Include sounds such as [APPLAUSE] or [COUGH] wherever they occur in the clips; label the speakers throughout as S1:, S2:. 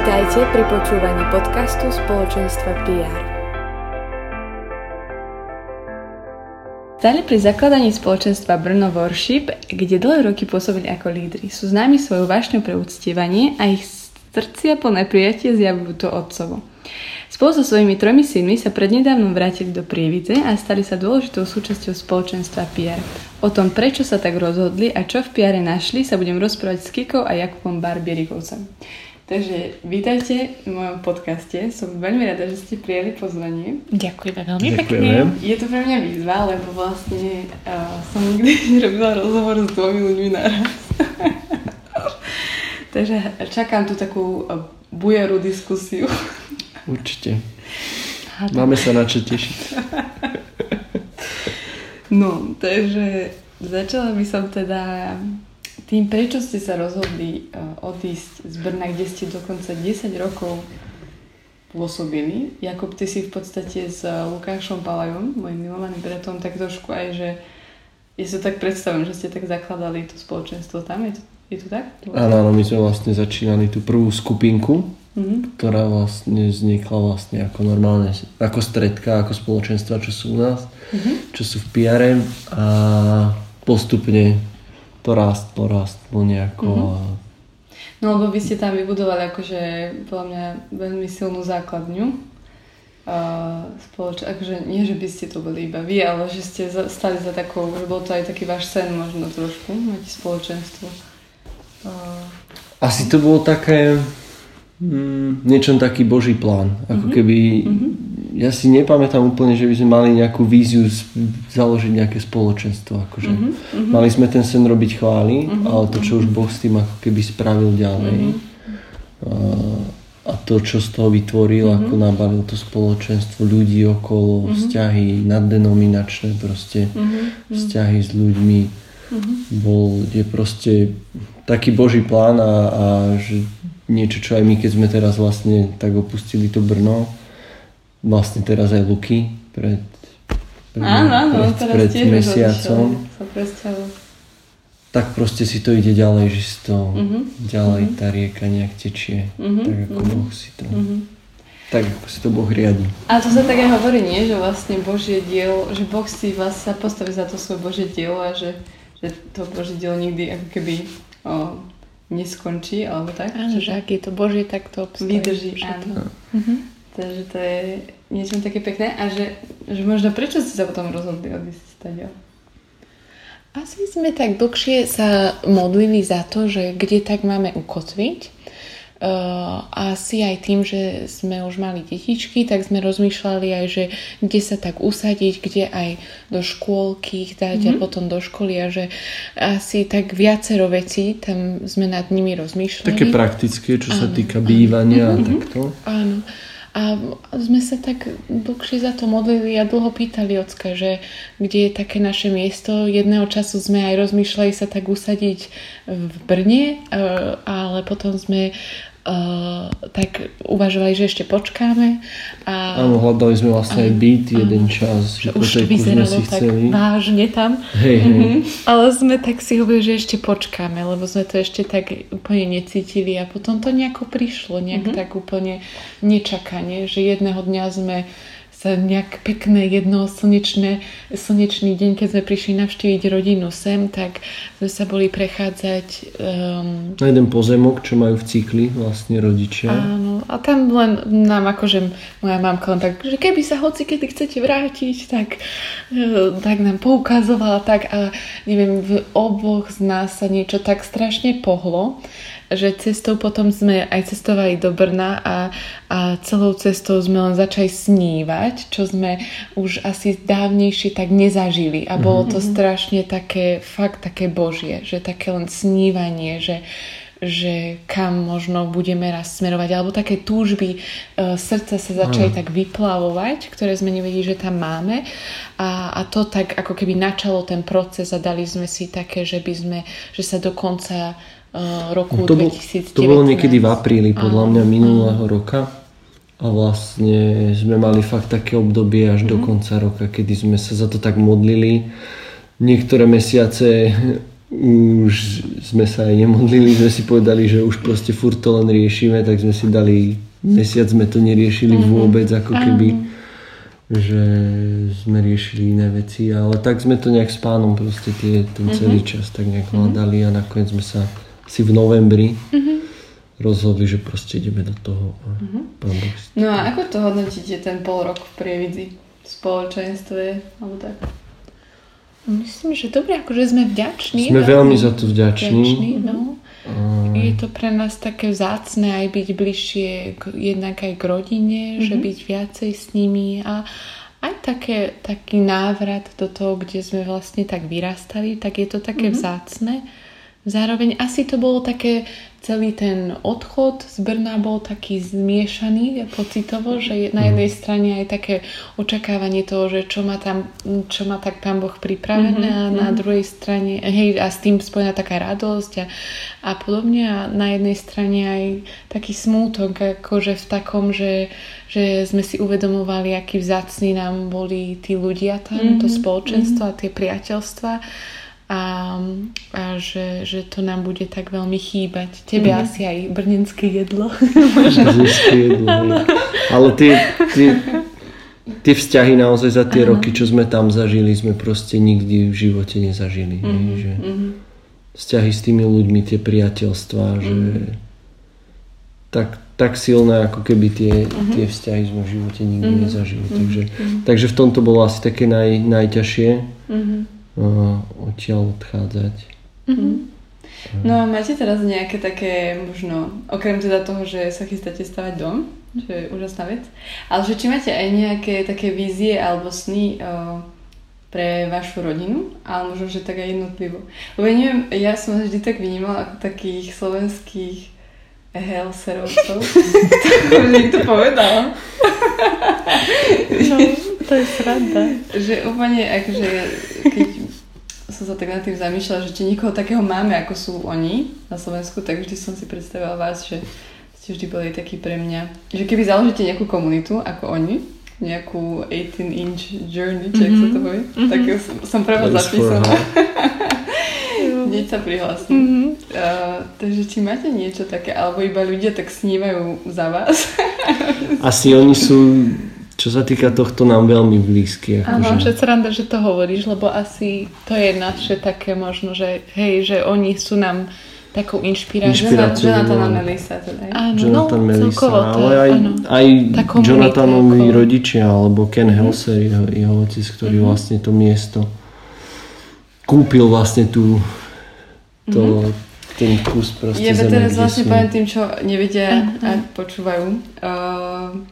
S1: Vítajte pri počúvaní podcastu spoločenstva PR. Stali pri zakladaní spoločenstva Brno Worship, kde dlhé roky pôsobili ako lídry. Sú známi svojou vášňou pre uctievanie a ich srdcia plné prijatie zjavujú to otcovo. Spolu so svojimi tromi synmi sa prednedávnom vrátili do Prievidze a stali sa dôležitou súčasťou spoločenstva PR. O tom, prečo sa tak rozhodli a čo v PR našli, sa budem rozprávať s Kikou a Jakubom Barbierikovcom. Takže vítajte v mojom podcaste. Som veľmi rada, že ste prijali pozvanie.
S2: Ďakujeme veľmi Ďakujeme.
S1: pekne. Je to pre mňa výzva, lebo vlastne uh, som nikdy [LAUGHS] nerobila rozhovor s dvomi ľuďmi naraz. [LAUGHS] Takže čakám tu takú uh, bujarú diskusiu.
S3: Určite. Máme sa na čo tešiť. [LAUGHS]
S1: no, takže začala by som teda tým, prečo ste sa rozhodli uh, odísť z Brna, kde ste dokonca 10 rokov pôsobili. Jakub, ty si v podstate s uh, Lukášom Palajom, môjim milovaným bratom, tak trošku aj, že ja si tak predstavím, že ste tak zakladali to spoločenstvo tam. Je to, je to tak?
S3: Áno, áno, my sme vlastne začínali tú prvú skupinku, mm-hmm. ktorá vlastne vznikla vlastne ako normálne, ako stredka, ako spoločenstva, čo sú u nás, mm-hmm. čo sú v PR a postupne to rástlo, rástlo nejako. Mm-hmm.
S1: No lebo vy ste tam vybudovali akože podľa mňa veľmi silnú základňu. Spoloč- akože nie, že by ste to boli iba vy, ale že ste za- stali za takou, že bol to aj taký váš sen možno trošku, mať spoločenstvo.
S3: Uh, Asi to bolo také mm, niečom taký boží plán. Ako mm-hmm. keby mm-hmm ja si nepamätám úplne, že by sme mali nejakú víziu založiť nejaké spoločenstvo. Akože. Mm-hmm. Mali sme ten sen robiť chvály, mm-hmm. ale to, čo už Boh s tým ako keby spravil ďalej. Mm-hmm. A, a to, čo z toho vytvoril, mm-hmm. ako nabalil to spoločenstvo, ľudí okolo, mm-hmm. vzťahy naddenominačné, proste mm-hmm. vzťahy s ľuďmi. Mm-hmm. Bol, je proste taký Boží plán a, a že niečo, čo aj my, keď sme teraz vlastne tak opustili to Brno, vlastne teraz aj Luky pred,
S1: pred, áno, áno,
S3: pred, pred mesiacom. Tak proste si to ide ďalej, že si to uh-huh. ďalej uh-huh. tá rieka nejak tečie, uh-huh. tak ako uh-huh. Boh si to... Uh-huh. Tak ako si to Boh riadi.
S1: A to sa tak aj hovorí, nie? Že vlastne Božie dielo, že Boh si vás sa postaví za to svoje Božie dielo a že, že to Božie dielo nikdy ako keby o, neskončí, alebo tak?
S2: Áno, že ak je to Božie, tak to
S1: obstojí. Vydrží, áno. Uh-huh. Takže to je niečo také pekné a že, že možno prečo ste sa potom rozhodli odísť stadiaľ?
S2: Asi sme tak dlhšie sa modlili za to, že kde tak máme ukotviť. Uh, asi aj tým, že sme už mali detičky, tak sme rozmýšľali aj, že kde sa tak usadiť, kde aj do škôlky ich dať mm-hmm. a mhm. potom do školy a že asi tak viacero vecí tam sme nad nimi rozmýšľali.
S3: Také praktické, čo áno, sa týka bývania áno. a mhm. takto.
S2: Áno. A sme sa tak dlhšie za to modlili a dlho pýtali ocka, že kde je také naše miesto. Jedného času sme aj rozmýšľali sa tak usadiť v Brne, ale potom sme Uh, tak uvažovali, že ešte počkáme.
S3: A... Áno, hľadali sme vlastne aj byt jeden čas,
S2: že už to vyzeralo sme si tak chceli. vážne tam.
S3: Hej, hej. Mm-hmm.
S2: Ale sme tak si hovorili, že ešte počkáme, lebo sme to ešte tak úplne necítili a potom to nejako prišlo, nejak mm-hmm. tak úplne nečakanie, že jedného dňa sme nejak pekné jedno slnečné, slnečný deň, keď sme prišli navštíviť rodinu sem, tak sme sa boli prechádzať... Um,
S3: na jeden pozemok, čo majú v cykli vlastne rodičia.
S2: Áno, a tam len nám akože moja mamka len tak, že keby sa hoci kedy chcete vrátiť, tak, e, tak nám poukazovala tak a neviem, v oboch z nás sa niečo tak strašne pohlo, že cestou potom sme aj cestovali do Brna a, a celou cestou sme len začali snívať, čo sme už asi dávnejšie tak nezažili. A bolo to mhm. strašne také, fakt také božie, že také len snívanie, že, že kam možno budeme raz smerovať, alebo také túžby e, srdca sa začali mm. tak vyplavovať, ktoré sme nevedeli, že tam máme a, a to tak ako keby načalo ten proces a dali sme si také, že by sme, že sa dokonca uh, roku to 2019.
S3: To bolo niekedy v apríli podľa mňa minulého roka a vlastne sme mali fakt také obdobie až mm-hmm. do mhm. konca roka, kedy sme sa za to tak modlili. Niektoré mesiace už sme sa aj nemodlili, sme si povedali, že už proste furt to len riešime, tak sme si dali, mesiac sme to neriešili mm-hmm. vôbec, ako keby, že sme riešili iné veci, ale tak sme to nejak s pánom proste tie, ten mm-hmm. celý čas tak nejak hľadali a nakoniec sme sa si v novembri mm-hmm. rozhodli, že proste ideme do toho.
S1: Mm-hmm. No a ako to hodnotíte ten pol rok v prievidzi? V spoločenstve alebo tak?
S2: Myslím, že dobre, akože sme vďační.
S3: Sme veľmi za to vďační. vďační
S2: no. Mm. Je to pre nás také vzácne aj byť bližšie k, jednak aj k rodine, mm-hmm. že byť viacej s nimi a aj také, taký návrat do toho, kde sme vlastne tak vyrastali, tak je to také mm-hmm. vzácne. Zároveň asi to bolo také, celý ten odchod z Brna bol taký zmiešaný pocitovo, že na jednej mhm. strane aj také očakávanie toho, že čo má tam, čo má tak pán Boh pripravené mm-hmm. a na mhm. druhej strane, hej, a s tým spojená taká radosť a, a podobne a na jednej strane aj taký smútok, akože v takom, že, že sme si uvedomovali, aký vzácni nám boli tí ľudia tam, mm-hmm. to spoločenstvo mm-hmm. a tie priateľstva a, a že, že to nám bude tak veľmi chýbať. Tebe mm. asi aj brnenské jedlo.
S3: Brnenské jedlo, Ale tie, tie, [LAUGHS] tie vzťahy naozaj za tie uh-huh. roky, čo sme tam zažili, sme proste nikdy v živote nezažili. Uh-huh. Že uh-huh. Vzťahy s tými ľuďmi, tie priateľstvá, uh-huh. že tak, tak silné, ako keby tie, uh-huh. tie vzťahy sme v živote nikdy uh-huh. nezažili. Uh-huh. Takže, uh-huh. takže v tomto bolo asi také naj, najťažšie. Uh-huh odtiaľ odchádzať. Mm-hmm.
S1: No a máte teraz nejaké také, možno, okrem teda toho, že sa chystáte stavať dom, čo je úžasná vec, ale že či máte aj nejaké také vízie alebo sny o, pre vašu rodinu, ale možno, že tak aj jednotlivo. Lebo ja neviem, ja som vždy tak vnímala ako takých slovenských helserovcov. [LAUGHS] to už niekto povedal.
S2: no, to je sranda.
S1: Že úplne, akože, keď som sa tak nad tým zamýšľala, že či nikoho takého máme, ako sú oni na Slovensku, tak vždy som si predstavila vás, že ste vždy boli takí pre mňa. Že keby založíte nejakú komunitu, ako oni, nejakú 18-inch journey, či mm-hmm. sa to mhm. povie, mm-hmm. tak som pre vás zapísala. [LAUGHS] Hneď sa prihlásim. Mm-hmm. Uh, takže či máte niečo také, alebo iba ľudia tak snívajú za vás?
S3: Asi oni sú čo sa týka tohto nám veľmi blízky.
S2: Áno, že sranda, že to hovoríš, lebo asi to je naše také možno, že hej, že oni sú nám takou inšpiráciou.
S1: Inšpiráciou Jonathan a Melissa teda.
S2: Áno, Jonathan no, Melissa,
S3: ale aj, áno. aj Jonathanovi ako... rodičia, alebo Ken Helser, jeho, jeho otec, ktorý mm-hmm. vlastne to miesto kúpil vlastne tú to, mm-hmm. ten kus proste
S1: Ja teraz vlastne poviem tým, čo nevidia uh-huh. a počúvajú. Uh,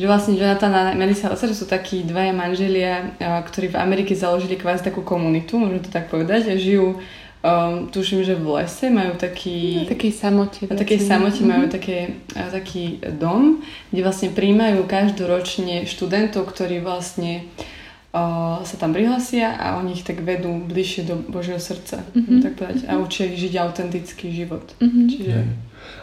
S1: že vlastne Jonathan a Melissa Osser sú takí dvaja manželia, ktorí v Amerike založili kvázi takú komunitu, môžem to tak povedať, a žijú Um, tuším, že v lese majú taký...
S2: Na takej samote.
S1: Na takej samote mm-hmm. majú také, taký dom, kde vlastne príjmajú každoročne študentov, ktorí vlastne uh, sa tam prihlasia a oni ich tak vedú bližšie do Božieho srdca, mm-hmm. tak povedať, a učia ich žiť autentický život. Mm-hmm. Čiže...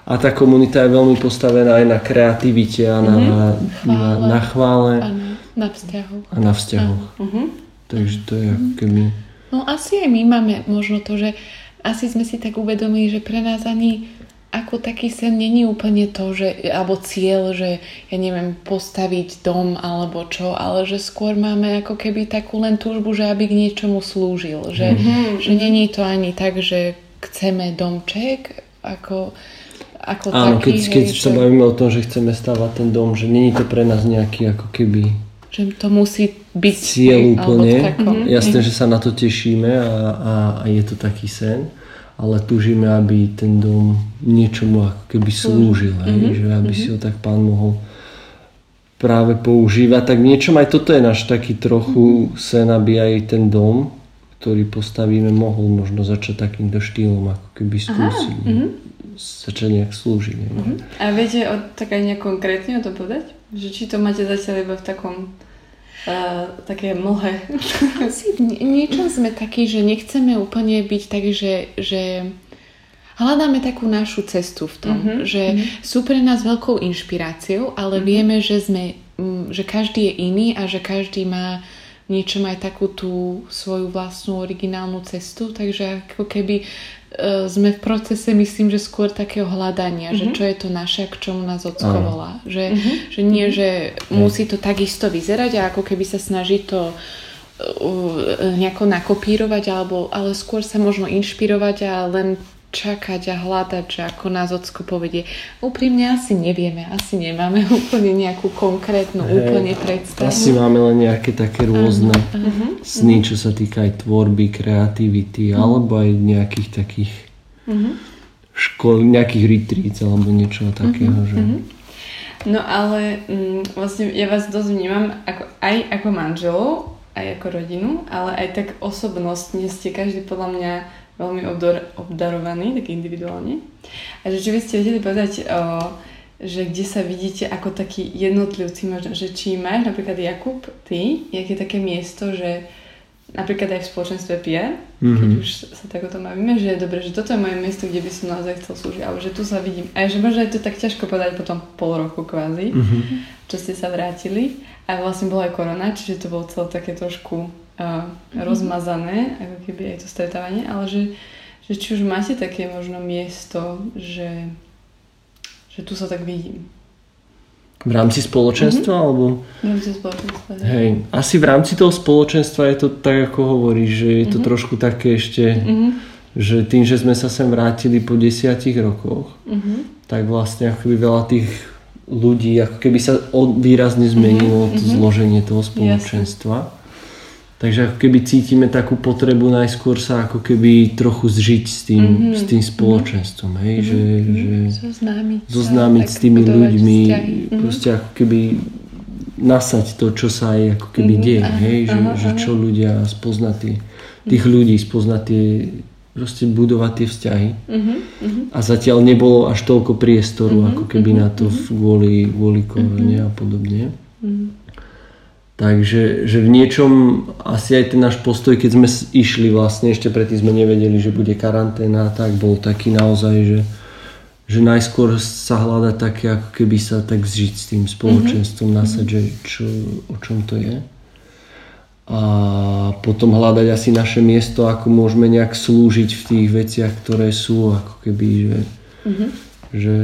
S3: A tá komunita je veľmi postavená aj na kreativite a na, mm-hmm. na, na chvále.
S2: A na, na vzťahoch.
S3: A na vzťahoch. Mm-hmm. Takže to je mm-hmm. ako keby...
S2: No asi aj my máme možno to, že asi sme si tak uvedomili, že pre nás ani ako taký sen není úplne to, že, alebo cieľ, že ja neviem, postaviť dom alebo čo, ale že skôr máme ako keby takú len túžbu, že aby k niečomu slúžil. Že, mm-hmm. že není to ani tak, že chceme domček, ako, ako
S3: Áno,
S2: taký.
S3: keď, keď
S2: hej,
S3: sa
S2: že,
S3: bavíme o tom, že chceme stavať ten dom, že není to pre nás nejaký ako keby
S2: že to musí byť
S3: cieľ úplne. Mm-hmm. Jasné, že sa na to tešíme a, a, a je to taký sen, ale túžime, aby ten dom niečomu ako keby slúžil, hej?
S2: Mhm.
S3: že aby si ho tak pán mohol práve používať. Tak v niečom aj toto je náš taký trochu
S2: Mhm.
S3: sen, aby aj ten dom, ktorý postavíme, mohol možno začať takýmto štýlom ako keby skúsiť.
S2: mhm.
S3: Začať nejak slúžiť. hej.
S1: A viete o, tak aj nejak konkrétne o to povedať? Že či to máte zatiaľ iba v takom uh, také mlhe? [LAUGHS]
S2: Asi v nie- niečom sme takí, že nechceme úplne byť tak, že, že hľadáme takú našu cestu v tom,
S1: Mhm,
S2: že sú pre nás veľkou inšpiráciou, ale vieme, že sme, že každý je iný a že každý má v niečom aj takú tú svoju vlastnú originálnu cestu, takže ako keby sme v procese, myslím, že skôr takého hľadania, že čo je to naše, k čomu nás ocko
S3: Áno.
S2: volá. Že, že nie, že musí to takisto vyzerať a ako keby sa snaží to uh, nejako nakopírovať, alebo, ale skôr sa možno inšpirovať a len čakať a hľadať, že ako nás ocko povedie. Úprimne asi nevieme, asi nemáme [LAUGHS] úplne nejakú konkrétnu
S3: Hej,
S2: úplne predstavu.
S3: Asi máme len nejaké také rôzne
S2: Mhm.
S3: sny, čo sa týka aj tvorby, kreativity, alebo aj nejakých takých
S2: Mhm.
S3: škol, nejakých retreats alebo niečo takého.
S2: Mhm,
S3: Že...
S1: No ale mm, vlastne ja vás dosť vnímam ako, aj ako manželov, aj ako rodinu, ale aj tak osobnostne ste každý podľa mňa veľmi obdor, obdarovaný, tak individuálne. A že či by ste vedeli povedať, o, že kde sa vidíte ako takí jednotlivci, možno, že či máš napríklad Jakub, ty, jaké také miesto, že napríklad aj v spoločenstve PR, keď
S3: Mhm.
S1: už sa tak o tom bavíme, že je dobre, že toto je moje miesto, kde by som naozaj chcel slúžiť, alebo že tu sa vidím. A že možno je to tak ťažko povedať potom pol roku kvázi,
S3: Mhm.
S1: čo ste sa vrátili. A vlastne bola aj korona, čiže to bolo celé také trošku uh, rozmazané, ako keby aj to stretávanie, ale že, že či už máte také možno miesto, že, že tu sa tak vidím.
S3: V rámci spoločenstva
S2: Mhm.
S3: alebo...
S1: V rámci spoločenstva. že-
S3: Hej, asi v rámci toho spoločenstva je to tak, ako hovoríš, že je to trošku také ešte,
S1: Mhm,
S3: že tým, že sme sa sem vrátili po desiatich rokoch,
S1: mhm,
S3: tak vlastne ako keby veľa tých ľudí, ako keby sa od, výrazne zmenilo to zloženie toho spoločenstva. Takže keby cítime takú potrebu najskôr sa ako keby trochu zžiť s tým, s tým spoločenstvom, hej, že, že
S2: Zoznámiť sa,
S3: zoznámiť
S2: tak
S3: s tými ľuďmi,
S2: vzťahy. Mhm.
S3: proste ako keby nasať to, čo sa aj ako keby deje, hej, že, že čo ľudia spoznať tie, tých ľudí, spoznať tie, proste budovať tie vzťahy.
S2: Mhm,
S3: A zatiaľ nebolo až toľko priestoru, ako keby na to kvôli, kvôli korone a podobne. Takže že v niečom asi aj ten náš postoj, keď sme išli vlastne, ešte predtým sme nevedeli, že bude karanténa, tak bol taký naozaj, že, že najskôr sa hľadať také, ako keby sa tak zžiť s tým spoločenstvom, nasať, že čo, o čom to je. A potom hľadať asi naše miesto, ako môžeme nejak slúžiť v tých veciach, ktoré sú, ako keby, že, že,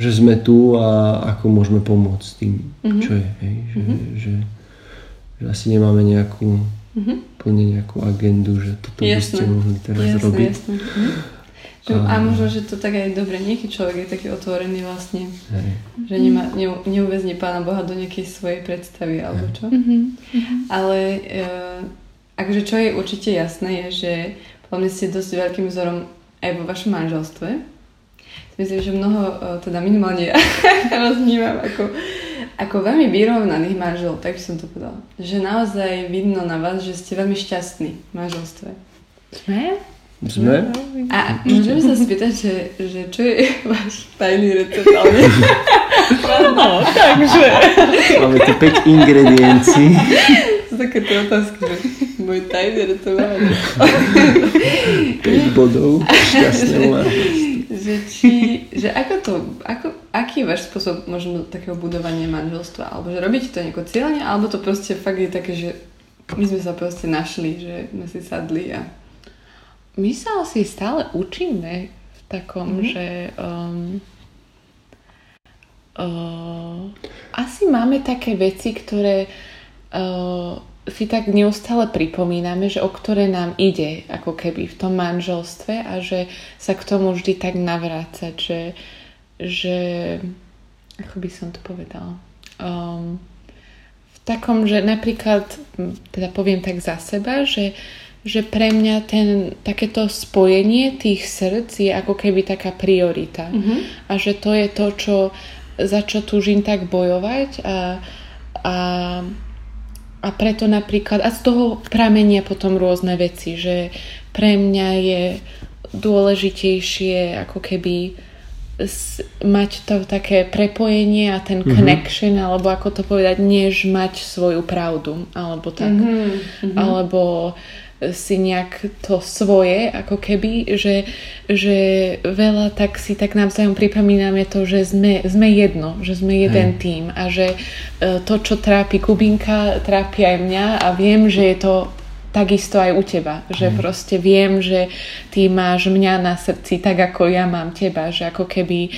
S3: že sme tu a ako môžeme pomôcť s tým, čo je. Hej? Že, že, že asi nemáme nejakú plne nejakú agendu, že toto by ste
S1: Jasné.
S3: mohli teraz
S1: jasné,
S3: robiť.
S1: jasné. Mhm. Že, a možno, že to tak aj je dobre, nieký človek je taký otvorený vlastne,
S3: Hej.
S1: že nemá, ne, neuväzne Pána Boha do nejakej svojej predstavy alebo čo. Ale e, akože čo je určite jasné je, že podľa mňa ste dosť veľkým vzorom aj vo vašom manželstve. Myslím, že mnoho, e, teda minimálne ja [LAUGHS] vás vnímam ako, ako veľmi vyrovnaných manželov, tak by som to povedala. Že naozaj vidno na vás, že ste veľmi šťastní v manželstve.
S2: Sme?
S3: Sme?
S1: A môžeme sa spýtať, že, že čo je váš tajný recept? Ale
S2: No, takže.
S3: Máme tu 5 ingrediencií.
S1: sú také tie otázky, že môj tajný recept ale
S3: 5 bodov šťastného manželstva.
S1: Že, či, že ako to, ako, aký je váš spôsob možno takého budovania manželstva? Alebo že robíte to nejako cieľne, alebo to proste fakt je také, že my sme sa proste našli, že sme si sadli a...
S2: My sa asi stále učíme v takom, mm-hmm. že um, uh, asi máme také veci, ktoré uh, si tak neustále pripomíname, že o ktoré nám ide ako keby v tom manželstve a že sa k tomu vždy tak navrácať, že, že ako by som to povedala um, v takom, že napríklad teda poviem tak za seba, že že pre mňa ten, takéto spojenie tých srdc je ako keby taká priorita. Mm-hmm. A že to je to, čo, za čo túžim tak bojovať a, a, a preto napríklad, a z toho pramenia potom rôzne veci, že pre mňa je dôležitejšie ako keby mať to také prepojenie a ten mm-hmm. connection, alebo ako to povedať, než mať svoju pravdu, alebo tak. Mm-hmm. Alebo si nejak to svoje, ako keby, že, že veľa tak si tak navzájom pripomíname to, že sme, sme jedno, že sme jeden Hej. tým a že e, to, čo trápi Kubinka, trápi aj mňa a viem, že je to takisto aj u teba. Že mm. proste viem, že ty máš mňa na srdci tak, ako ja mám teba. Že ako keby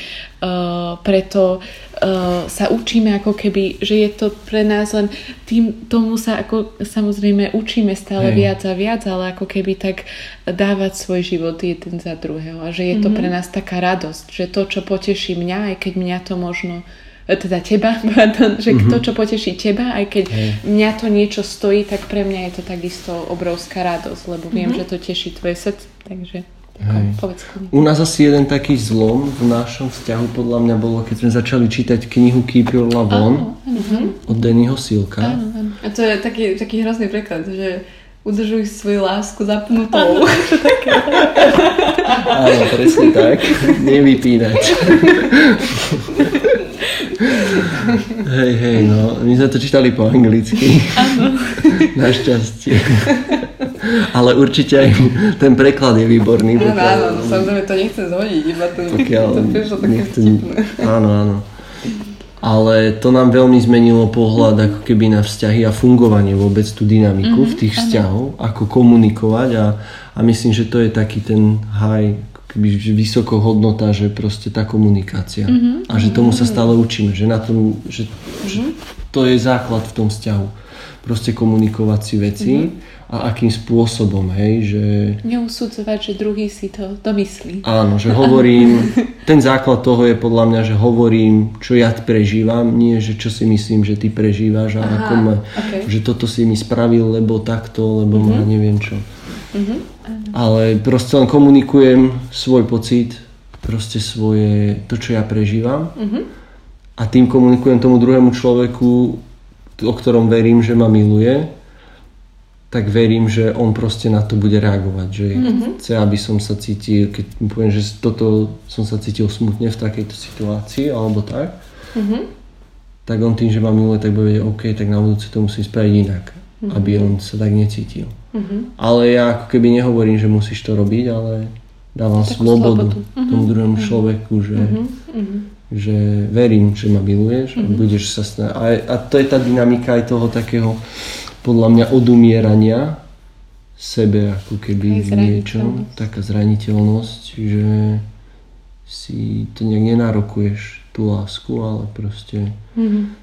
S2: uh, preto uh, sa učíme ako keby, že je to pre nás len tým, tomu sa ako samozrejme učíme stále Hej. viac a viac, ale ako keby tak dávať svoj život jeden za druhého. A že je to mm-hmm. pre nás taká radosť, že to, čo poteší mňa, aj keď mňa to možno teda teba, [LAUGHS] že mm-hmm. to, čo poteší teba, aj keď hey. mňa to niečo stojí, tak pre mňa je to takisto obrovská radosť, lebo viem, mm-hmm. že to teší tvoje srdce, takže Hey.
S3: U nás asi jeden taký zlom v našom vzťahu podľa mňa bolo, keď sme začali čítať knihu Keep Your Love On uh-huh. od Dannyho Silka.
S1: Uh-huh. A to je taký, taký hrozný preklad, že udržuj svoju lásku zapnutou. [LAUGHS]
S3: Áno, presne tak. Nevypínať. [LAUGHS] [LAUGHS] hej, hej, no, my sme to čítali po anglicky. Áno. [LAUGHS] Našťastie. Ale určite aj ten preklad je výborný.
S1: Áno, áno, no, samozrejme to nechcem zhodiť, iba to, pokiaľ to prišlo také nechcem,
S3: Áno, áno. Ale to nám veľmi zmenilo pohľad ako keby na vzťahy a fungovanie vôbec tú dynamiku mm-hmm, v tých vzťahov, ako komunikovať a, a myslím, že to je taký ten high keby vysokou hodnota, že proste tá komunikácia. Mm-hmm. A že tomu sa stále učíme, že, na tom, že, mm-hmm. že to je základ v tom vzťahu. Proste komunikovať si veci mm-hmm. a akým spôsobom, hej, že...
S2: Neusudzovať, že druhý si to domyslí.
S3: Áno, že hovorím, [LAUGHS] ten základ toho je podľa mňa, že hovorím, čo ja prežívam, nie, že čo si myslím, že ty prežívaš a Aha, ako ma, okay. že toto si mi spravil, lebo takto, lebo mm-hmm. ma neviem čo. Mm-hmm. Ale proste len komunikujem svoj pocit, proste svoje, to, čo ja prežívam. Mm-hmm. A tým komunikujem tomu druhému človeku, o ktorom verím, že ma miluje, tak verím, že on proste na to bude reagovať. Že mm-hmm. chce, aby som sa cítil, keď mu poviem, že toto som sa cítil smutne v takejto situácii, alebo tak, mm-hmm. tak on tým, že ma miluje, tak bude vedieť, OK, tak na budúce to musím spraviť inak, mm-hmm. aby on sa tak necítil. Uh-huh. Ale ja ako keby nehovorím, že musíš to robiť, ale dávam Takú slobodu, slobodu uh-huh. tomu druhému uh-huh. človeku, že, uh-huh. že verím, že ma miluješ uh-huh. a budeš sa snažiť. A, a to je tá dynamika aj toho takého podľa mňa odumierania sebe ako keby v niečom, taká zraniteľnosť, že si to nejak nenárokuješ tú lásku, ale proste mm-hmm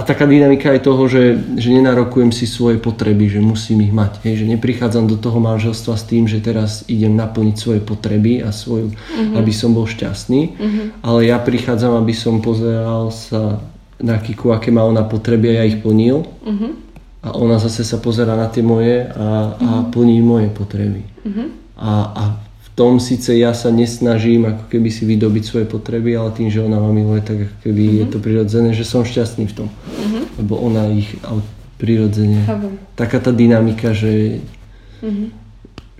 S3: a taká dynamika je toho, že, že nenarokujem si svoje potreby, že musím ich mať. Hej, že neprichádzam do toho manželstva s tým, že teraz idem naplniť svoje potreby a svoju, uh-huh. aby som bol šťastný, uh-huh. ale ja prichádzam, aby som pozeral sa na Kiku, aké má ona potreby a ja ich plnil. Uh-huh. A ona zase sa pozera na tie moje a, a plní moje potreby. Uh-huh. A, a tom síce ja sa nesnažím ako keby si vydobiť svoje potreby, ale tým, že ona ma miluje, tak ako keby mm-hmm. je mhm. to prirodzené, že som šťastný v tom. Mm-hmm. Lebo ona ich prirodzene. Taká tá dynamika, že, mm-hmm.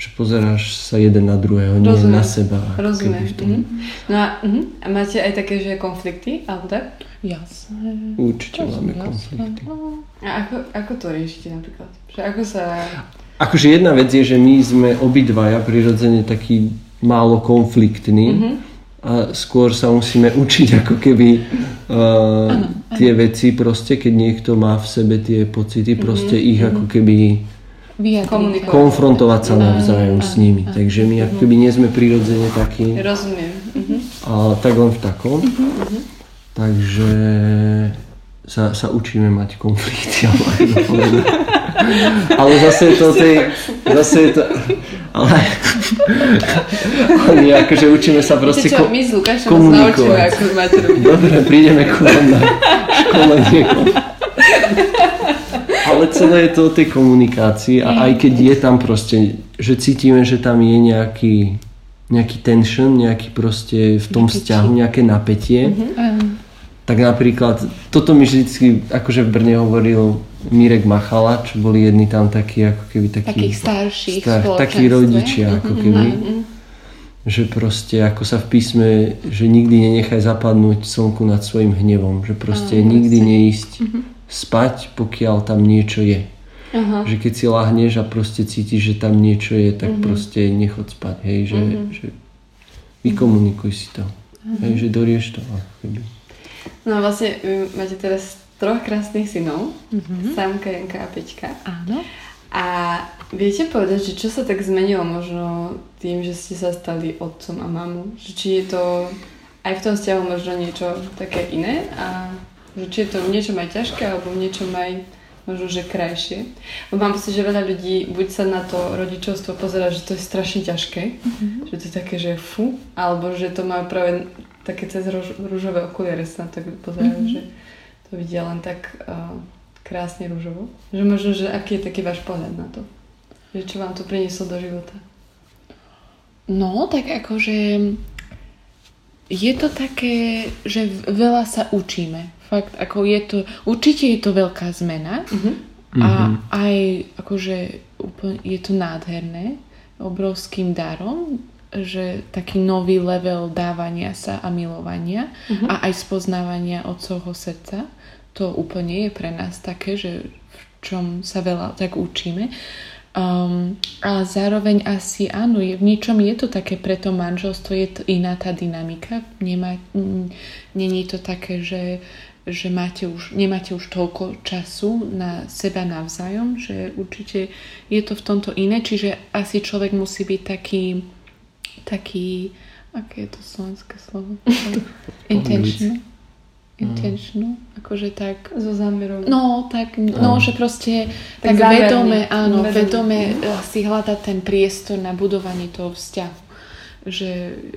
S3: že pozeráš sa jeden na druhého, nie Rozumiem. na seba.
S1: Rozumiem. V tom. Mm-hmm. No a, uh-huh. a máte aj také, že konflikty, alebo tak?
S2: Jasné.
S3: Určite máme jasné. konflikty.
S1: A ako, ako to riešite napríklad? Že ako sa...
S3: Akože jedna vec je, že my sme obidvaja prirodzene takí málo konfliktní mm-hmm. a skôr sa musíme učiť ako keby uh, ano, tie ano. veci proste, keď niekto má v sebe tie pocity, proste mm-hmm. ich ako keby
S2: Vyjadriť.
S3: konfrontovať sa navzájom s nimi. Takže my ako keby nie sme prirodzene takí,
S1: Rozumiem. Mhm.
S3: ale tak len v takom. Takže sa, sa učíme mať konflikty. povedať. [LAUGHS] ale zase je to tej, zase je to, ale, ale akože učíme sa proste
S1: Viete čo,
S3: ko-
S1: my s Lukášom naučíme, ako máte robiť.
S3: Dobre, prídeme ku vám na školenie. Ale celé je to o tej komunikácii a aj keď je tam proste, že cítime, že tam je nejaký, nejaký tension, nejaký proste v tom vzťahu, nejaké napätie,
S2: Áno.
S3: tak napríklad, toto mi vždycky, akože v Brne hovoril Mirek Machala, čo boli jedni tam takí, ako keby takí...
S2: Takých starších
S3: star- takí rodičia, ako keby. Že proste, ako sa v písme, že nikdy nenechaj zapadnúť slnku nad svojim hnevom. Že proste nikdy neísť spať, pokiaľ tam niečo je.
S1: Aha.
S3: Že keď si lahneš a proste cítiš, že tam niečo je, tak proste nechod spať. Hej, že, že vykomunikuj si to. Hej, že dorieš to. ako keby.
S1: No vlastne vy máte teraz troch krásnych synov. Samka, Janka a Peťka.
S2: Áno.
S1: A viete povedať, že čo sa tak zmenilo možno tým, že ste sa stali otcom a mamu? Že či je to aj v tom vzťahu možno niečo také iné a že či je to v niečom aj ťažké alebo v niečom aj možno, že krajšie. Lebo mám pocit, že veľa ľudí buď sa na to rodičovstvo pozera, že to je strašne ťažké, že to je také, že fu, alebo že to má práve také cez rúžové okuliare sa na to pozerajú, že to vidia len tak uh, krásne rúžovo. Že možno, že aký je taký váš pohľad na to? Že čo vám to prinieslo do života?
S2: No, tak akože je to také, že veľa sa učíme. Fakt, ako je to, určite je to veľká zmena a aj akože úplne je to nádherné, obrovským darom, že taký nový level dávania sa a milovania a aj spoznávania otcovho srdca. To úplne je pre nás také, že v čom sa veľa tak učíme. Um, ale zároveň asi áno, je, v niečom je to také pre to manželstvo, je to iná tá dynamika. Nemá, mm, není to také, že, že máte už, nemáte už toľko času na seba navzájom, že určite je to v tomto iné, čiže asi človek musí byť taký, taký, aké je to slovenské slovo? [LAUGHS] Intentional. Intentional, akože tak
S1: So zámerom.
S2: No, tak, no, že proste
S1: Tak
S2: tak,
S1: zámerne.
S2: vedome, áno,
S1: Vedome.
S2: eh, si hľadať ten priestor na budovanie toho vzťahu. Že,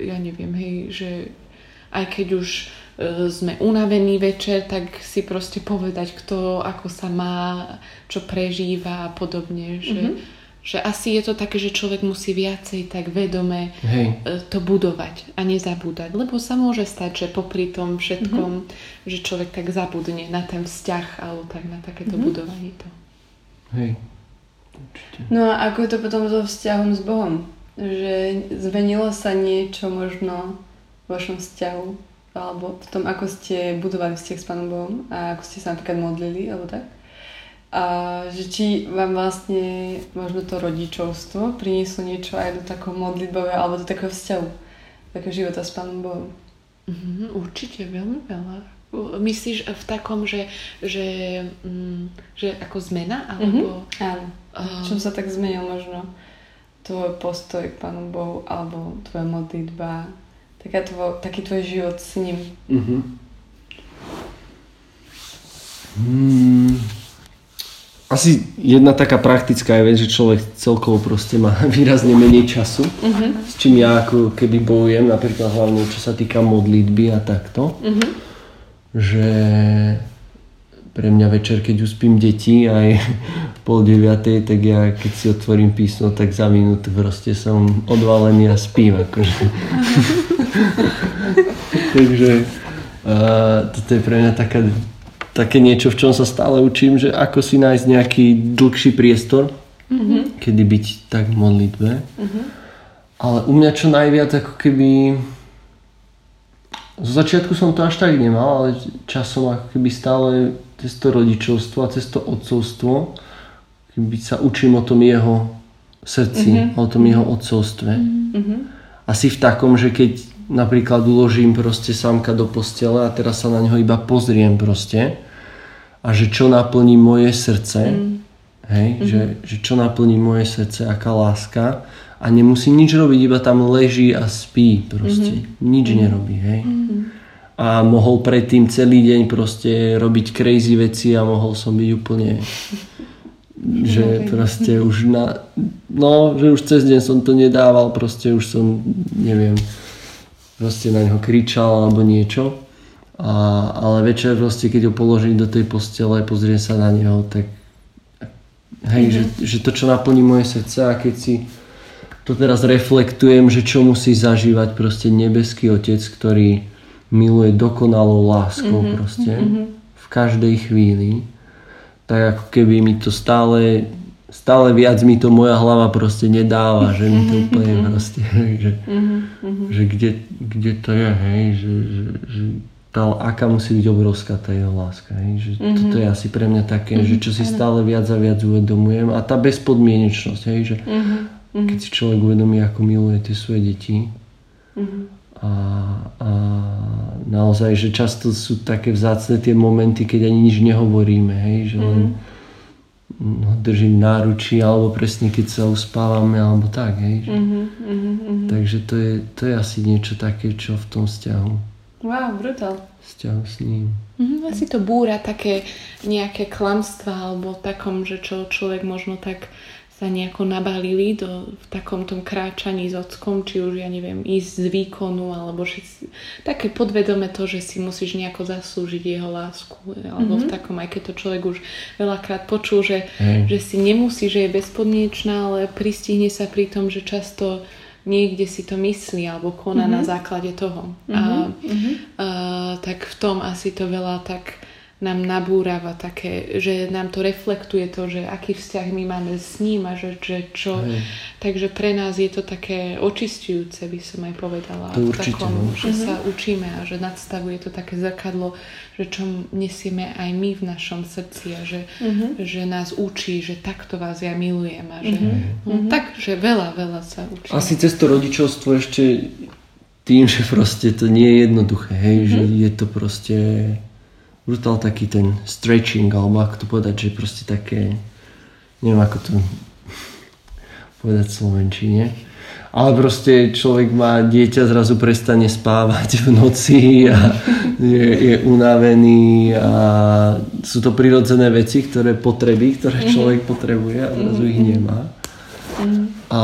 S2: ja neviem, hej, že aj keď už eh, sme unavení večer, tak si proste povedať, kto ako sa má, čo prežíva a podobne. Že, že asi je to také, že človek musí viacej tak vedome
S3: Hej.
S2: e, to budovať a nezabúdať. Lebo sa môže stať, že popri tom všetkom, že človek tak zabudne na ten vzťah alebo tak na takéto budovanie to.
S3: Hej. Určite.
S1: No a ako je to potom so vzťahom s Bohom? Že zmenilo sa niečo možno v vašom vzťahu? Alebo v tom, ako ste budovali vzťah s Pánom Bohom a ako ste sa napríklad modlili, alebo tak? A že či vám vlastne možno to rodičovstvo prinieslo niečo aj do takého modlitbového alebo do takého vzťahu, takého života s Pánom Bohom.
S2: Mhm, určite veľmi veľa. Myslíš v takom, že, že, mm, že ako zmena? Alebo...
S1: Áno.
S2: Ah.
S1: Čom sa tak zmenil možno tvoj postoj k Pánu Bohu alebo tvoja modlitba, taká tvo, taký tvoj život s ním.
S3: Mhm. Hmm. Asi jedna taká praktická je vec, že človek celkovo proste má [LAUGHS] výrazne menej času, s čím ja ako keby bojujem, napríklad hlavne čo sa týka modlitby a takto. Že pre mňa večer, keď uspím deti aj [LAUGHS] pol deviatej, tak ja keď si otvorím písmo, tak za minútu proste som odvalený a spím. Akože. [LAUGHS] Takže uh, toto je pre mňa taká, také niečo, v čom sa stále učím, že ako si nájsť nejaký dlhší priestor, mm-hmm. kedy byť tak v modlitbe. Mm-hmm. Ale u mňa čo najviac ako keby... Z začiatku som to až tak nemal, ale časom ako keby stále cez to rodičovstvo a cez to otcovstvo keby sa učím o tom jeho srdci, mm-hmm. o tom jeho otcovstve. Mm-hmm. Asi v takom, že keď napríklad uložím proste sámka do postele a teraz sa na neho iba pozriem proste a že čo naplní moje srdce, mm. Hej, mm-hmm. že, že čo naplní moje srdce, aká láska a nemusí nič robiť, iba tam leží a spí proste. Mm-hmm. Nič mm-hmm. nerobí, hej. Mm-hmm. A mohol predtým celý deň proste robiť crazy veci a mohol som byť úplne [LAUGHS] že proste už na, no, že už cez deň som to nedával, proste už som, neviem, proste na neho kričal alebo niečo. A, ale večer proste, keď ho položím do tej postele, pozriem sa na neho, tak hej, mm-hmm. že, že to, čo naplní moje srdce a keď si to teraz reflektujem, že čo musí zažívať proste nebeský otec, ktorý miluje dokonalou láskou mm-hmm. proste mm-hmm. v každej chvíli tak ako keby mi to stále stále viac mi to moja hlava proste nedáva, že mi to úplne mhm. proste, [LAUGHS] že, mhm. že kde, kde to je, hej, že, že, že tá, aká musí byť obrovská tá jeho láska, hej, že mm-hmm. toto je asi pre mňa také, mm-hmm. že čo si stále viac a viac uvedomujem a tá bezpodmienečnosť, hej, že mm-hmm. keď si človek uvedomí, ako miluje tie svoje deti mm-hmm. a, a naozaj, že často sú také vzácne tie momenty, keď ani nič nehovoríme, hej, že len mm. Ho držím náručí, alebo presne keď sa uspávame, alebo tak, hej. Že, mm-hmm, mm-hmm. Takže to je, to je asi niečo také, čo v tom vzťahu.
S1: Wow, brutál.
S3: Vzťahu s ním.
S2: Mm-hmm, asi to búra také nejaké klamstva, alebo takom, že čo človek možno tak sa nejako nabalili do, v takom tom kráčaní s ockom, či už ja neviem, ísť z výkonu, alebo že si, také podvedome to, že si musíš nejako zaslúžiť jeho lásku, alebo mm-hmm. v takom, aj keď to človek už veľakrát počul, že, mm. že si nemusí, že je bezpodmienečná, ale pristihne sa pri tom, že často niekde si to myslí alebo koná mm-hmm. na základe toho. Mm-hmm. A, mm-hmm. a, tak v tom asi to veľa tak nám nabúrava také, že nám to reflektuje to, že aký vzťah my máme s ním a že, že čo. Hej. Takže pre nás je to také očistujúce, by som aj povedala.
S3: To určite, takom,
S2: no. Že mm-hmm. sa učíme a že nadstavuje to také zrkadlo, že čo nesieme aj my v našom srdci a že, mm-hmm. že nás učí, že takto vás ja milujem a že mm-hmm. no, tak, že veľa, veľa sa učí.
S3: Asi cez to rodičovstvo ešte tým, že proste to nie je jednoduché, hej, mm-hmm. že je to proste brutál taký ten stretching, alebo ako to povedať, že proste také, neviem ako to povedať v Slovenčine, ale proste človek má dieťa, zrazu prestane spávať v noci a je, je unavený a sú to prirodzené veci, ktoré potreby, ktoré mhm. človek potrebuje a zrazu ich mhm. nemá. Mhm. A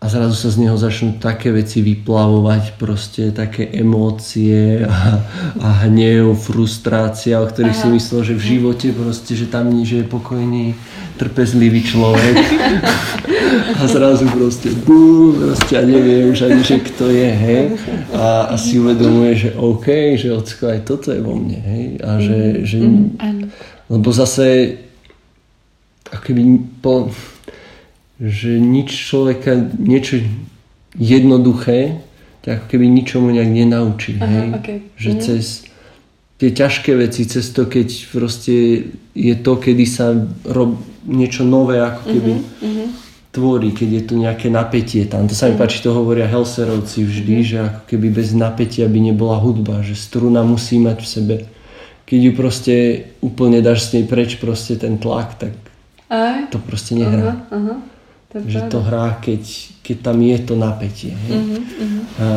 S3: a zrazu sa z neho začnú také veci vyplavovať, proste také emócie a, a hnev, frustrácia, o ktorých Aha. si myslel, že v živote proste, že tam že je pokojný, trpezlivý človek. [LAUGHS] A zrazu proste bú, proste a nevie už ani, že kto je, hej, a, a si uvedomuje, že OK, že ocko aj toto je vo mne, hej, a že, že lebo zase ako keby po, že nič človeka, niečo jednoduché, tak keby ničomu nejak nenaučí. Aha, hej? Okay. Že mm. cez tie ťažké veci, cez to, keď proste je to, kedy sa rob niečo nové, ako keby mm-hmm. tvorí, keď je tu nejaké napätie tam. To sa mi mm. páči, to hovoria Helserovci vždy, mm. že ako keby bez napätia by nebola hudba, že struna musí mať v sebe. Keď ju proste úplne dáš s nej preč proste ten tlak, tak Aj. to proste nehrá. Uh-huh, uh-huh. To že to hrá, keď, keď tam je to napätie. Uh-huh, uh-huh. A,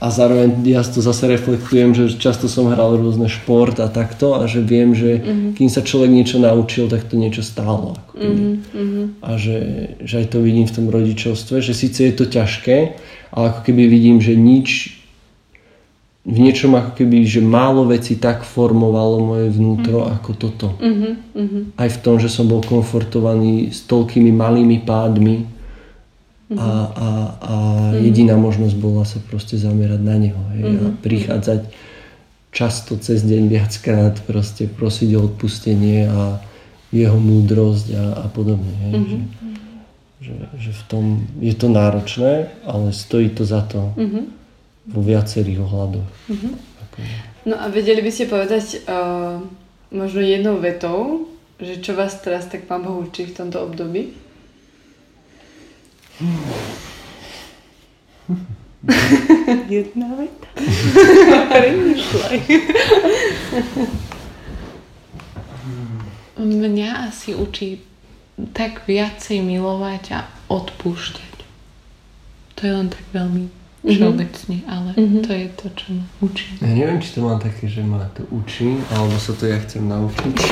S3: a zároveň ja to zase reflektujem, že často som hral rôzne šport a takto a že viem, že uh-huh. kým sa človek niečo naučil, tak to niečo stálo. Ako uh-huh. A že, že aj to vidím v tom rodičovstve, že síce je to ťažké, ale ako keby vidím, že nič v niečom ako keby, že málo veci tak formovalo moje vnútro mm. ako toto. Mm-hmm. Aj v tom, že som bol konfortovaný s toľkými malými pádmi mm-hmm. a, a, a mm-hmm. jediná možnosť bola sa proste zamerať na neho hej, mm-hmm. a mhm. prichádzať často cez deň viackrát proste prosiť o odpustenie a jeho múdrosť a, a podobne. Hej, mm-hmm. že, že, že v tom je to náročné, ale stojí to za to. Mm-hmm vo viacerých ohľadoch. Mm-hmm.
S1: No a vedeli by ste povedať uh, možno jednou vetou, že čo vás teraz tak Pán Boh učí v tomto období? [LAUGHS] Jedna veta. [LAUGHS] Premýšľaj.
S2: Mňa asi učí tak viacej milovať a odpúšťať. To je len tak veľmi všeobecne, ale
S1: Mhm.
S2: to je to, čo ma učí.
S3: Ja neviem, či to mám také, že ma to učí, alebo sa to ja chcem naučiť. [LAUGHS]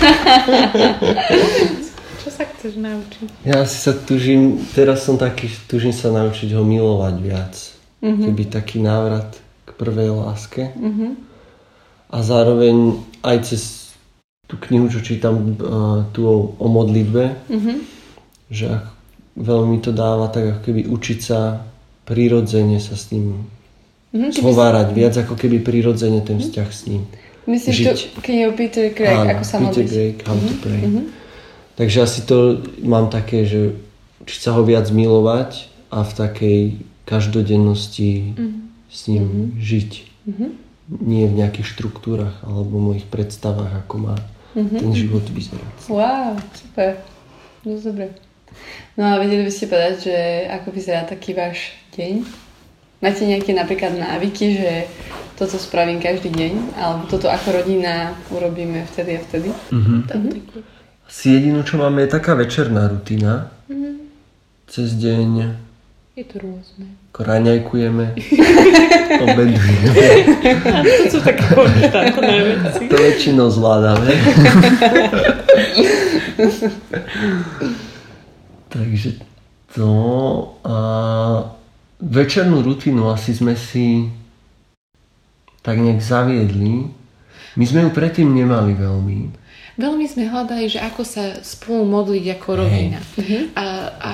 S2: Čo sa chceš naučiť?
S3: Ja si sa tužím, teraz som taký, že tužím sa naučiť ho milovať viac. Keby taký návrat k prvej láske. A zároveň aj cez tú knihu, čo čítam uh, tu o, o modlitbe, že ak, veľmi to dáva tak ako keby učiť sa prirodzene sa s ním
S1: Mhm, si-
S3: zhovárať, viac ako keby prirodzene ten vzťah s ním.
S1: Myslíš
S3: žiť.
S1: to knihu Peter Craig,
S3: Áno,
S1: ako sa
S3: Peter? Craig, How to Pray. Takže asi to mám také, že učiť sa ho viac milovať a v takej každodennosti s ním žiť. Nie v nejakých štruktúrach alebo mojich predstavách, ako má ten život vyzerať.
S1: Wow, super. Dosť dobre. No a vedeli by ste povedať, že ako vyzerá taký váš deň? Máte nejaké napríklad návyky, že toto spravím každý deň, alebo toto ako rodina urobíme vtedy a vtedy?
S3: Asi jedinú, čo máme, je taká večerná rutina. Cez deň
S2: Je to rôzne.
S3: raňajkujeme, [LAUGHS] obedujeme.
S2: To sú také konštantné veci.
S3: To väčšinou zvládame. [LAUGHS] Takže to a večernú rutinu asi sme si tak nejak zaviedli. My sme ju predtým nemali veľmi.
S2: Veľmi sme hľadali, že ako sa spolu modliť ako rodina. A, a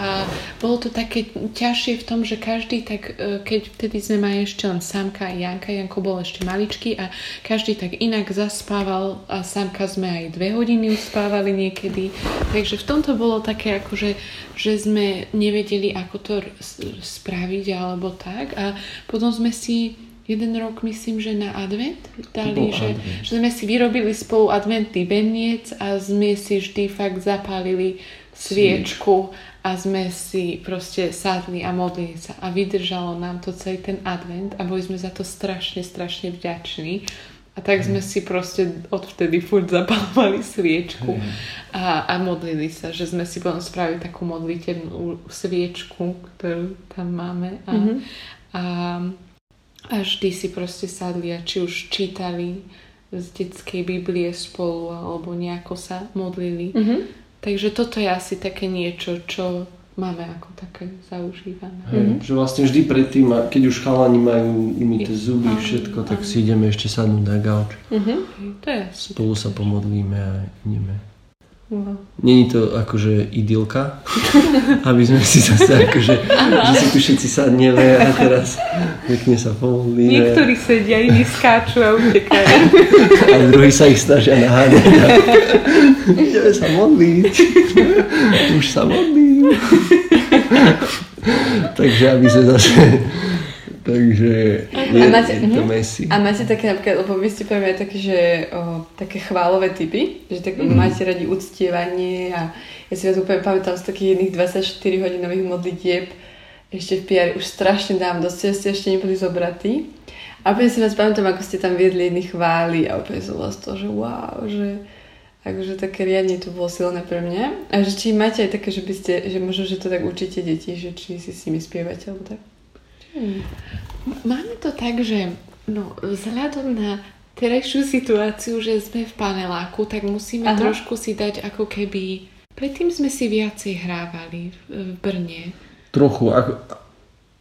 S2: bolo to také ťažšie v tom, že každý tak, e, keď vtedy sme mali ešte len Samka a Janka, Janko bol ešte maličký a každý tak inak zaspával a Samka sme aj dve hodiny uspávali niekedy. Takže v tomto bolo také akože, že sme nevedeli, ako to spraviť alebo tak. A potom sme si jeden rok, myslím, že na advent. Dali, že,
S3: advent.
S2: že sme si vyrobili spolu adventný veniec a sme si vždy fakt zapálili sviečku a sme si proste sadli a modlili sa. A vydržalo nám to celý ten advent a boli sme za to strašne, strašne vďační. A tak sme si proste odvtedy furt zapálovali sviečku a, a modlili sa, že sme si potom spravili takú modlitevnú sviečku, ktorú tam máme. A, a, a vždy si proste sadli a či už čítali z detskej Biblie spolu alebo nejako sa modlili. Takže toto je asi také niečo, čo máme ako také zaužívané.
S3: Hej, Že vlastne vždy predtým, keď už chalani majú umyté zuby, všetko, tak si ideme ešte sadnúť na gauč.
S2: To je
S3: Spolu sa pomodlíme a ideme.
S1: Wow.
S3: Není to akože idylka, [LAUGHS] aby sme si zase akože, že si tu všetci sadneme a [LAUGHS] teraz pekne sa pomodlíme.
S2: Niektorí sedia, iní skáču a utekajú. [LAUGHS]
S3: A druhí sa ich snažia naháňať. Ideme sa modliť. Už sa modlím. Takže aby sme zase... Takže je,
S1: A máte-
S3: je to
S1: mhm.
S3: mesi.
S1: A máte také napríklad, lebo vy ste práve aj také, že o, také chválové typy, že tak máte radi uctievanie a ja si vás úplne pamätám z takých jedných 24 hodinových modlitieb ešte v PR už strašne dávno, dosť ste ešte neboli zobratí. A úplne si vás pamätám, ako ste tam viedli jedny chvály a úplne som vás to, že wow, že akože také riadne to bolo silné pre mňa. A že či máte aj také, že by ste, že možno, že to tak učíte deti, že či si s nimi spievate alebo tak.
S2: Máme to tak, že no, vzhľadom na terajšiu situáciu, že sme v paneláku, tak musíme
S1: Aha.
S2: trošku si dať ako keby... Predtým sme si viacej hrávali v, v Brne.
S3: Trochu, ako,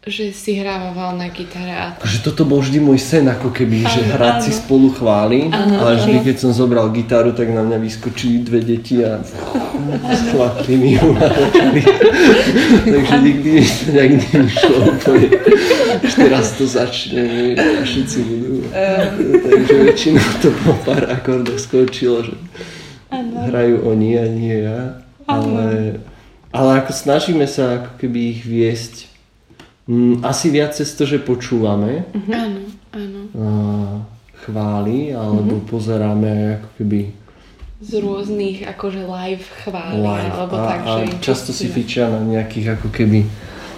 S2: Že si hrával na gitare a
S3: Akože toto bol vždy môj sen, ako keby, že
S2: Áno,
S3: hrať si spolu chváli, ale vždy, keď som zobral gitaru, tak na mňa vyskočili dve deti a schlapli mi ju. Takže nikdy mi to nejak nešlo úplne. Už teraz to začne a všetci budú. Takže väčšinou to po pár akordoch skončilo, že hrajú oni a nie ja. Ale, ale ako snažíme sa ako keby ich viesť asi viac cez to, že počúvame
S2: áno, áno.
S3: a chváli, alebo pozeráme ako keby
S2: Z rôznych akože live chváli,
S3: live.
S2: alebo
S3: a,
S2: tak,
S3: a
S2: že
S3: často si fičia na nejakých ako keby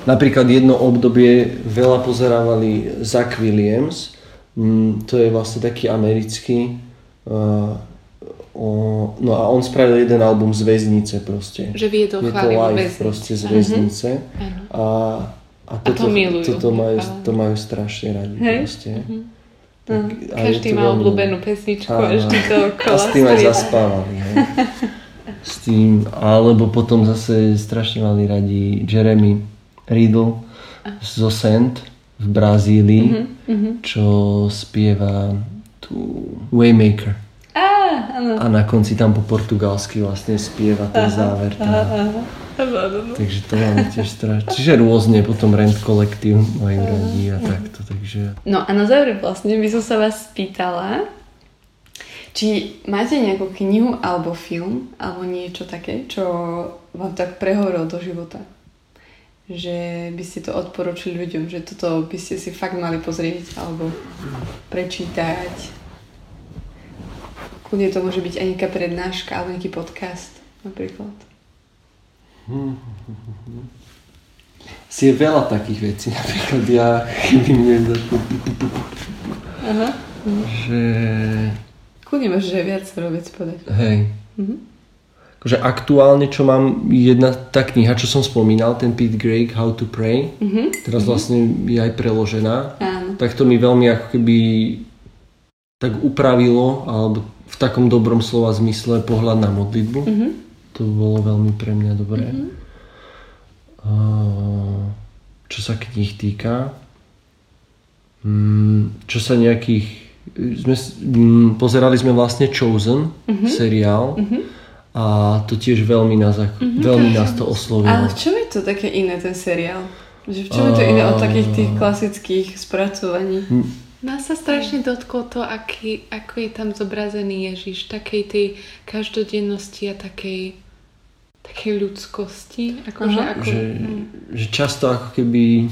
S3: napríklad jedno obdobie veľa pozerávali Zach Williams, mm, to je vlastne taký americký uh, o, no a on spravil jeden album z väznice proste.
S2: Že viedol
S3: Je to
S2: chvály
S3: live proste z väznice.
S2: Áno.
S3: A, a toto,
S2: to milujú.
S3: toto majú,
S2: Áno.
S3: to majú strašne radi
S1: Hej.
S3: proste.
S1: Mm.
S3: a je
S2: Každý má
S3: veľmi-
S2: obľúbenú pesničku a
S3: Áno.
S2: ešte to
S3: A
S2: okolo.
S3: s tým aj zaspávali. Hej. [LAUGHS] S tým, alebo potom zase strašne mali radi Jeremy Riddle zo Sand v Brazílii,
S1: Mhm,
S3: čo spieva tu Waymaker.
S1: Áno.
S3: A na konci tam po portugalsky vlastne spieva ten záver.
S1: Áno, áno.
S3: Takže to máme tiež strašne. Čiže rôzne potom Rent kolektív majú radi a takto. Takže
S1: No a na záver vlastne by som sa vás spýtala, či máte nejakú knihu alebo film alebo niečo také, čo vám tak prehovorilo do života. Že by ste to odporučili ľuďom, že toto by ste si fakt mali pozrieť alebo prečítať. Kľudne to môže byť aj nejaká prednáška alebo nejaký podcast napríklad.
S3: si je veľa takých vecí. Napríklad ja, mne začal...
S1: Aha.
S3: Že...
S1: Kľudne môžeš aj viacero vec povedať.
S3: Hej.
S1: Mhm.
S3: Akože aktuálne, čo mám, jedna tá kniha, čo som spomínal, ten Pete Greig, How to Pray,
S1: Mhm.
S3: teraz vlastne je aj preložená,
S1: Áno.
S3: tak to mi veľmi ako keby tak upravilo, alebo v takom dobrom slova zmysle pohľad na modlitbu.
S1: Mhm.
S3: To bolo veľmi pre mňa dobré. A čo sa kníh týka, mm, čo sa nejakých... Sme, mm, pozerali sme vlastne Chosen, seriál, a to tiež veľmi nás, ako, veľmi nás to oslovilo.
S1: Ale v čom je to také iné, ten seriál? Že v čom je to iné od takých tých klasických spracovaní?
S2: Nás sa strašne dotklo to, aký, ako je tam zobrazený Ježiš, takej tej každodennosti a takej, takej ľudskosti. Akože,
S1: Aha.
S2: ako,
S3: že, že často ako keby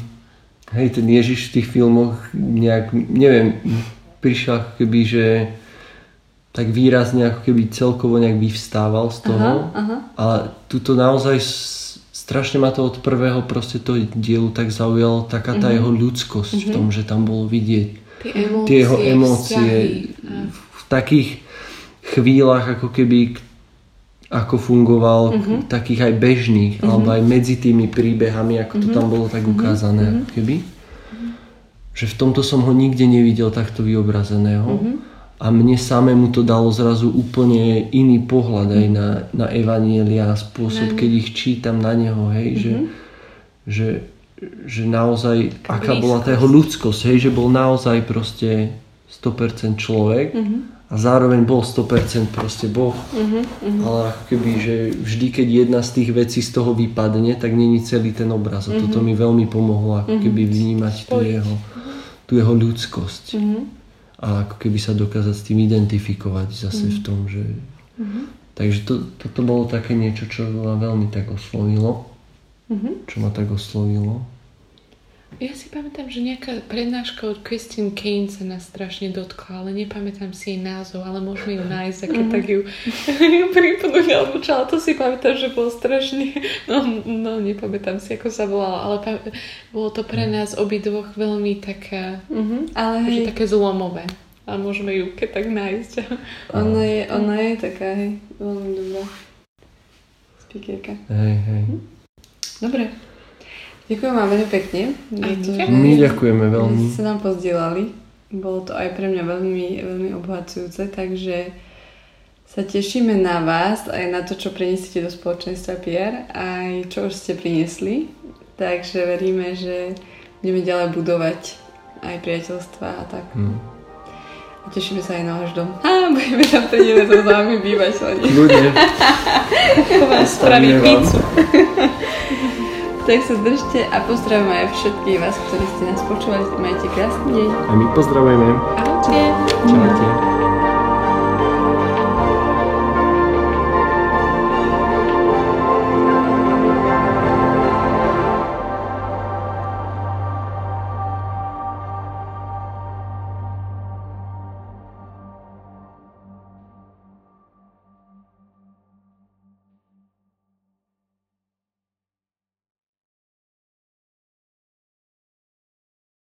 S3: hej, ten Ježiš v tých filmoch nejak, neviem, prišiel ako keby, že tak výrazne ako keby celkovo nejak vyvstával z toho.
S1: Aha, aha.
S3: A tuto naozaj strašne ma to od prvého proste toho dielu tak zaujalo, taká tá jeho ľudskosť v tom, že tam bolo vidieť
S2: tie emócie,
S3: tie jeho emócie
S2: vzťahy.
S3: v takých chvíľach ako keby ako fungoval,
S1: Mhm.
S3: k- takých aj bežných, alebo aj medzi tými príbehami, ako
S1: Mhm.
S3: to tam bolo tak ukázané, ako keby. Že v tomto som ho nikde nevidel takto vyobrazeného.
S1: Mhm.
S3: A mne samému to dalo zrazu úplne iný pohľad aj na, na Evanielia, spôsob, keď ich čítam na neho, hej, že,
S1: Mhm.
S3: že, že naozaj, aká
S2: blízkosť.
S3: bola tá jeho ľudskosť, hej, že bol naozaj proste 100% človek
S1: Mhm.
S3: a zároveň bol 100% proste Boh. Ale ako keby, že vždy, keď jedna z tých vecí z toho vypadne, tak není celý ten obraz. A toto mi veľmi pomohlo ako keby vnímať tú jeho, tú jeho ľudskosť. A ako keby sa dokázať s tým identifikovať zase v tom, že... Takže to, toto bolo také niečo, čo ma veľmi tak oslovilo. Čo ma tak oslovilo.
S2: Ja si pamätám, že nejaká prednáška od Christine Kane sa nás strašne dotkla, ale nepamätám si jej názov, ale môžeme ju nájsť, a keď tak ju, [LAUGHS] ju pripnúť alebo čo, ale to si pamätám, že bolo strašne, no, no nepamätám si, ako sa volala, ale pam- bolo to pre nás obidvoch veľmi taká,
S1: Mhm. Ale hej,
S2: že také zlomové. A môžeme ju keď tak nájsť. [LAUGHS]
S1: ona je, ona je taká, hej, veľmi dobrá speakerka.
S3: Hej, hej.
S1: Dobre. Ďakujem vám veľmi pekne. to, že
S3: My ďakujeme veľmi.
S1: ste sa nám pozdielali. Bolo to aj pre mňa veľmi, veľmi obohacujúce, takže sa tešíme na vás, aj na to, čo prinesiete do spoločenstva PR, aj čo už ste priniesli. Takže veríme, že budeme ďalej budovať aj priateľstva a tak.
S3: Hm.
S1: A tešíme sa aj na váš dom. Á, budeme tam prídeme to s vami bývať.
S3: Ľudia, Stavíme
S2: spraví
S3: vám.
S2: pizzu.
S1: Tak sa držte a pozdravím aj všetkých vás, ktorí ste nás počúvali. Majte krásny deň.
S3: a my pozdravujeme.
S2: Ahojte.
S3: Čaute.